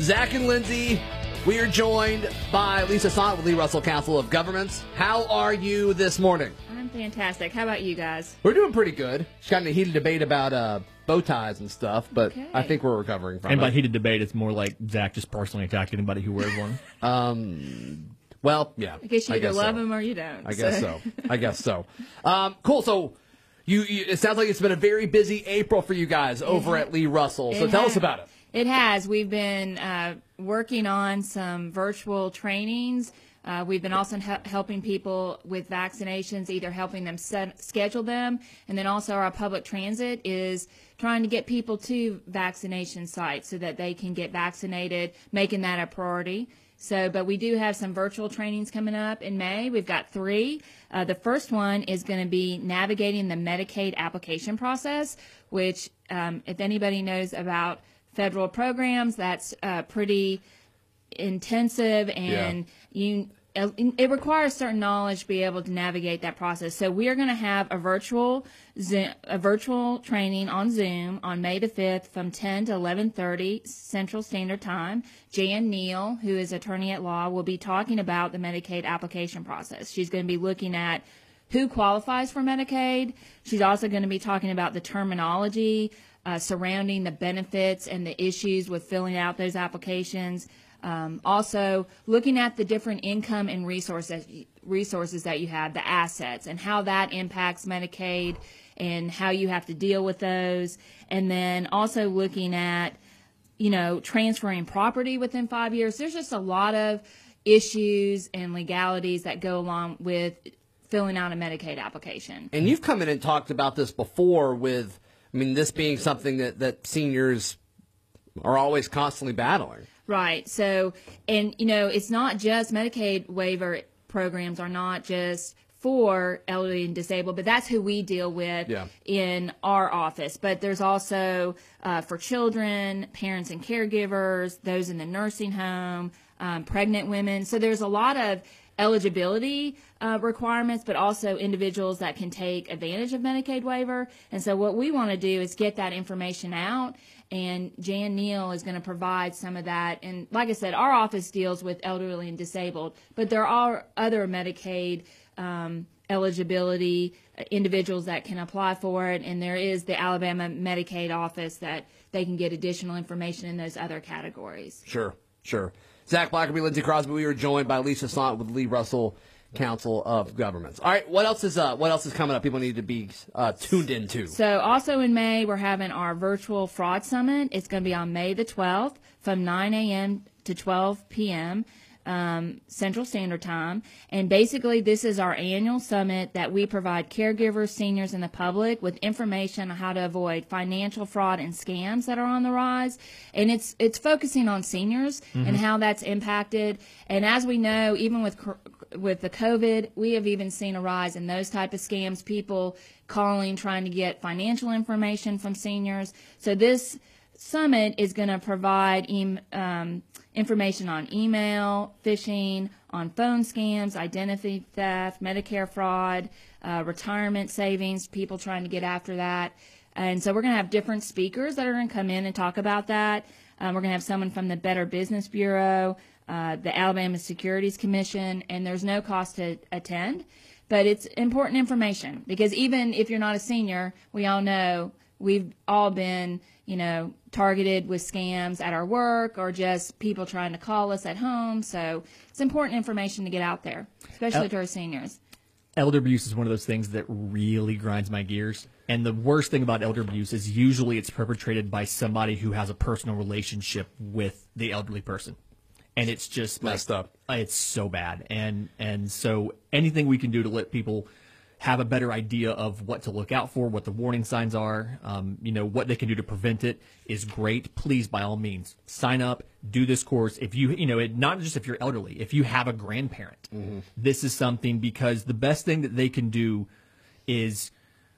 Zach and Lindsay. We are joined by Lisa Sant with Lee Russell Council of Governments. How are you this morning? I'm fantastic. How about you guys? We're doing pretty good. Just got in a heated debate about uh, bow ties and stuff, but Okay. I think we're recovering from it. And by it. heated debate, it's more like Zach just personally attacked anybody who wears one. Um, well, yeah. I guess you either guess love so. them or you don't. I guess so. I guess so. Um, cool. So, you, you, it sounds like it's been a very busy April for you guys over at Lee Russell. So It tell has- us about it. It has. We've been uh, working on some virtual trainings. Uh, we've been also he- helping people with vaccinations, either helping them set, schedule them, and then also our public transit is trying to get people to vaccination sites so that they can get vaccinated, making that a priority. So, but we do have some virtual trainings coming up in May. We've got three. Uh, the first one is going to be navigating the Medicaid application process, which, um, if anybody knows about federal programs, that's uh, pretty intensive and you it requires certain knowledge to be able to navigate that process. So we are going to have a virtual Zoom, a virtual training on Zoom on May the 5th from 10 to 11:30 Central Standard Time. Jan Neal, who is attorney at law, will be talking about the Medicaid application process. She's going to be looking at who qualifies for Medicaid. She's also going to be talking about the terminology uh, surrounding the benefits and the issues with filling out those applications. Um, also, looking at the different income and resources resources that you have, the assets, and how that impacts Medicaid, and how you have to deal with those, and then also looking at you know, transferring property within five years. There's just a lot of issues and legalities that go along with filling out a Medicaid application. And you've come in and talked about this before with, I mean, this being something that, that seniors are always constantly battling. Right. So, and you know, it's not just Medicaid waiver programs are not just for elderly and disabled, but that's who we deal with Yeah. in our office. But there's also uh, for children, parents and caregivers, those in the nursing home, um, pregnant women. So there's a lot of eligibility uh, requirements, but also individuals that can take advantage of Medicaid waiver. And so what we want to do is get that information out. And Jan Neal is going to provide some of that. And like I said, our office deals with elderly and disabled, but there are other Medicaid um, eligibility uh, individuals that can apply for it. And there is the Alabama Medicaid office that they can get additional information in those other categories. Sure, sure. Zach Blackerby, Lindsey Crosby. We were joined by Lisa Sant with Lee Russell Council of Governments. All right, what else is uh, what else is coming up? People need to be uh, tuned into. So also in May, we're having our virtual fraud summit. It's going to be on May the 12th from 9 a.m. to 12 p.m. Um, Central Standard Time. And basically, this is our annual summit that we provide caregivers, seniors, and the public with information on how to avoid financial fraud and scams that are on the rise. And it's it's focusing on seniors and how that's impacted. And as we know, even with with the COVID, we have even seen a rise in those type of scams. People calling, trying to get financial information from seniors. So this summit is going to provide um, information on email, phishing, on phone scams, identity theft, Medicare fraud, uh, retirement savings, people trying to get after that. And so we're going to have different speakers that are going to come in and talk about that. Um, we're going to have someone from the Better Business Bureau, uh, the Alabama Securities Commission, and there's no cost to attend. But it's important information because even if you're not a senior, we all know we've all been, you know, targeted with scams at our work or just people trying to call us at home. So it's important information to get out there, especially to our seniors. elder abuse is one of those things that really grinds my gears. And the worst thing about elder abuse is usually it's perpetrated by somebody who has a personal relationship with the elderly person. And it's just like- Messed up. It's so bad. And and so anything we can do to let people have a better idea of what to look out for, what the warning signs are, um, you know, what they can do to prevent it is great. Please, by all means, sign up, do this course. If you, you know, it, not just if you're elderly, if you have a grandparent, this is something because the best thing that they can do is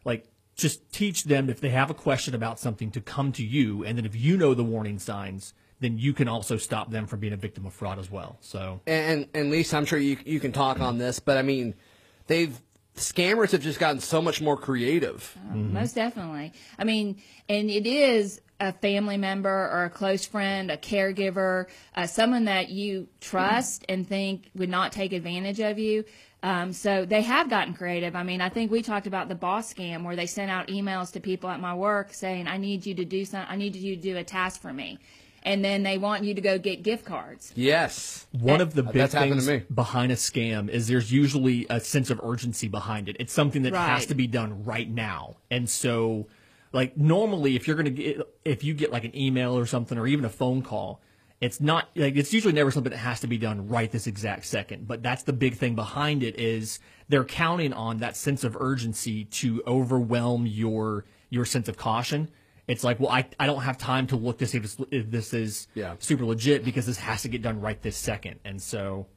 like just teach them if they have a question about something to come to you, and then if you know the warning signs, then you can also stop them from being a victim of fraud as well. So and and Lisa, I'm sure you you can talk on this, but I mean, they've scammers have just gotten so much more creative. Most definitely. I mean, and it is a family member or a close friend, a caregiver, uh, someone that you trust and think would not take advantage of you. Um, so they have gotten creative. I mean, I think we talked about the boss scam where they sent out emails to people at my work saying, "I need you to do some. I need you to do a task for me," and then they want you to go get gift cards. Yes. One of the big That's happened to things behind a scam is there's usually a sense of urgency behind it. It's something that has to be done right now. And so, like normally, if you're gonna get, if you get like an email or something, or even a phone call, it's not like it's usually never something that has to be done right this exact second. But that's the big thing behind it is they're counting on that sense of urgency to overwhelm your your sense of caution. It's like, well, I, I don't have time to look to see if this, if this is Yeah. super legit because this has to get done right this second. And so,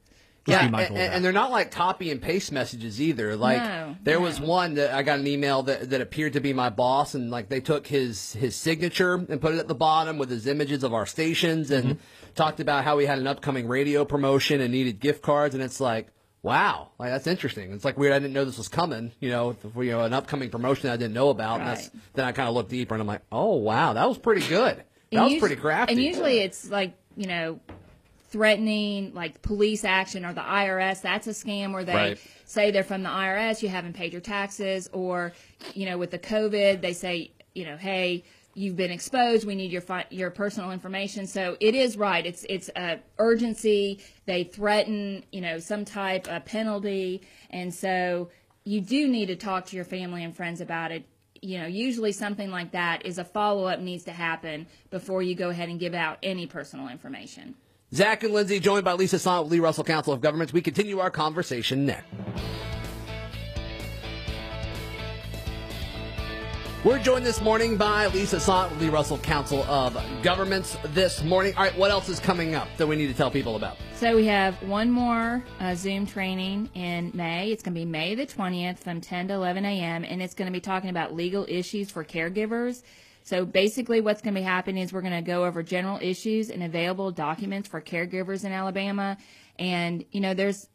Yeah, be and, mindful and they're not like copy and paste messages either. Like No, there no. was one that I got an email that, that appeared to be my boss, and like they took his his signature and put it at the bottom with his images of our stations, and Mm-hmm. talked about how we had an upcoming radio promotion and needed gift cards, and it's like. Wow, like that's interesting. It's like weird. I didn't know this was coming. You know, you know, an upcoming promotion I didn't know about. And that's, then I kind of looked deeper, and I'm like, oh wow, that was pretty good. That And was pretty crafty. And usually it's like, you know, threatening like police action or the IRS. That's a scam where they Right. say they're from the IRS, you haven't paid your taxes, or, you know, with the COVID, they say, you know, hey, you've been exposed. We need your fi- your personal information. So it is right. It's it's urgency. They threaten, you know, some type of penalty, and so you do need to talk to your family and friends about it you know, usually something like that is a follow up needs to happen before you go ahead and give out any personal information. Zach and Lindsay, joined by Lisa with Lee Russell Council of Governments. We continue our conversation next. We're joined this morning by Lisa with Lee Russell Council of Governments this morning. All right, what else is coming up that we need to tell people about? So we have one more uh, Zoom training in May. It's going to be May the 20th from 10 to 11 a.m. and it's going to be talking about legal issues for caregivers. So basically what's going to be happening is we're going to go over general issues and available documents for caregivers in Alabama. And, you know, there's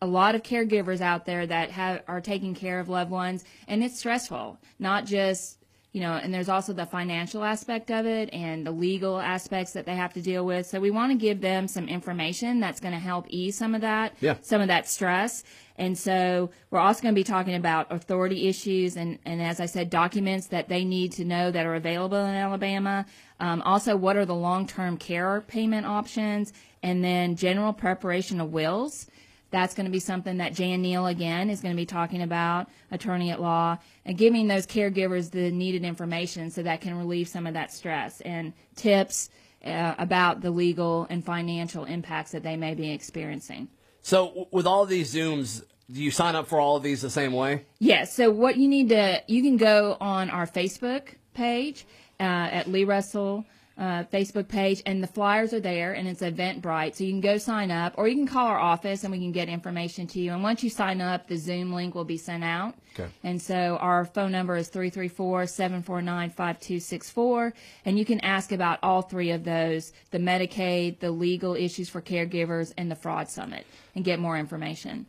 a lot of caregivers out there that have are taking care of loved ones and it's stressful not just you know and there's also the financial aspect of it and the legal aspects that they have to deal with so we want to give them some information that's going to help ease some of that Yeah. some of that stress and so we're also going to be talking about authority issues and, and as I said, documents that they need to know that are available in Alabama. Um, also, what are the long-term care payment options? And then general preparation of wills. That's going to be something that Jan Neal again is going to be talking about, attorney at law, and giving those caregivers the needed information so that can relieve some of that stress and tips uh, about the legal and financial impacts that they may be experiencing. So, with all these Zooms, do you sign up for all of these the same way? Yes. So what you need to, you can go on our Facebook page uh, at Lee Russell uh, Facebook page, and the flyers are there, and it's Eventbrite. So you can go sign up, or you can call our office, and we can get information to you. And once you sign up, the Zoom link will be sent out. Okay. And so our phone number is 334-749-5264, and you can ask about all three of those, the Medicaid, the legal issues for caregivers, and the fraud summit, and get more information.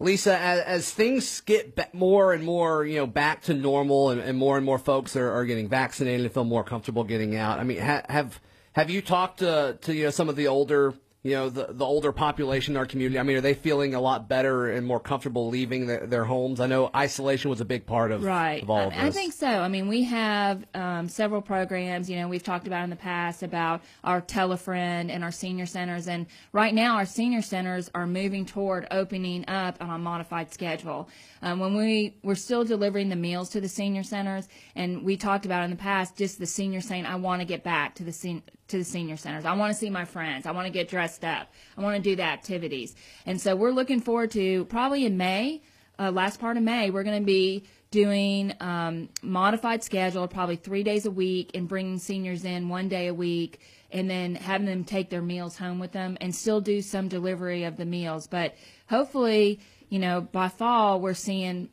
Lisa, as, as things get more and more, you know, back to normal, and, and more and more folks are, are getting vaccinated and feel more comfortable getting out. I mean, ha- have have you talked to to you know some of the older, you know, the the older population in our community? I mean, are they feeling a lot better and more comfortable leaving their, their homes? I know isolation was a big part of right of all of I, this. I think so i mean we have um, several programs you know we've talked about in the past about our telefriend and our senior centers and right now our senior centers are moving toward opening up on a modified schedule um, when we we're still delivering the meals to the senior centers and we talked about in the past just the senior saying i want to get back to the sen- to the senior centers. I want to see my friends. I want to get dressed up. I want to do the activities. And so we're looking forward to probably in may uh, last part of May, we're going to be doing um, modified schedule, probably three days a week, and bringing seniors in one day a week, and then having them take their meals home with them, and still do some delivery of the meals. But hopefully, you know, by fall, we're seeing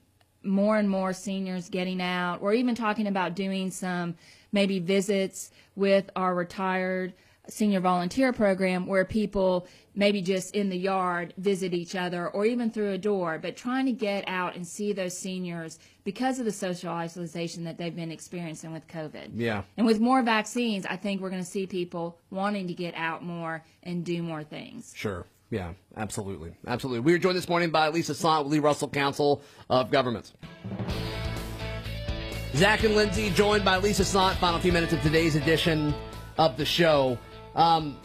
more and more seniors getting out. We're even talking about doing some maybe visits with our retired senior volunteer program where people maybe just in the yard visit each other or even through a door, but trying to get out and see those seniors because of the social isolation that they've been experiencing with COVID. Yeah. And with more vaccines, I think we're going to see people wanting to get out more and do more things. Sure. Yeah, absolutely. Absolutely. We are joined this morning by Lisa Sant with Lee Russell Council of Governments. Zach and Lindsay joined by Lisa Sant. Final few minutes of today's edition of the show. Um,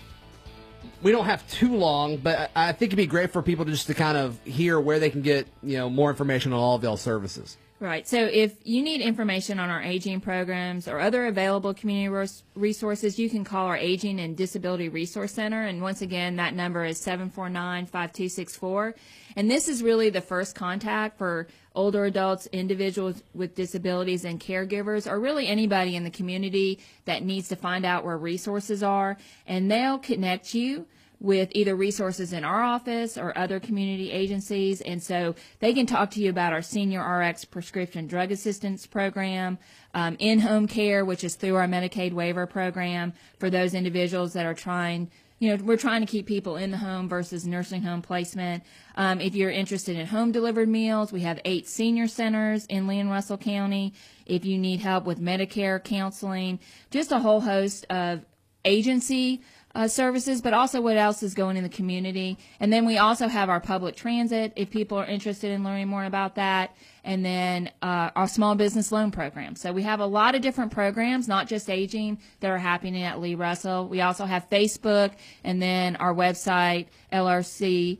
we don't have too long, but I think it'd be great for people just to kind of hear where they can get you know more information on all of y'all's services. Right. So if you need information on our aging programs or other available community res- resources, you can call our Aging and Disability Resource Center. And once again, that number is 749-5264. And this is really the first contact for older adults, individuals with disabilities and caregivers, or really anybody in the community that needs to find out where resources are. And they'll connect you with either resources in our office or other community agencies. And so they can talk to you about our Senior RX Prescription Drug Assistance Program, um, in home care, which is through our Medicaid waiver program for those individuals that are trying. You know, we're trying to keep people in the home versus nursing home placement. Um, if you're interested in home delivered meals, we have eight senior centers in Lee and Russell County. If you need help with Medicare counseling, just a whole host of agency uh, services, but also what else is going in the community. And then we also have our public transit if people are interested in learning more about that. And then uh, our small business loan program. So we have a lot of different programs, not just aging, that are happening at Lee Russell. We also have Facebook and then our website, lrcog.com.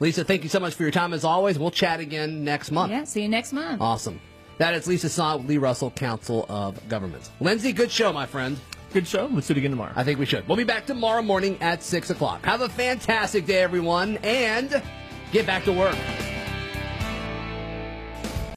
Lisa, thank you so much for your time as always. We'll chat again next month. Yeah, see you next month. Awesome. That is Lisa with Lee Russell Council of Governments. Lindsay, good show, my friend. Good show. Let's do it again tomorrow. I think we should. We'll be back tomorrow morning at 6 o'clock. Have a fantastic day, everyone, and get back to work.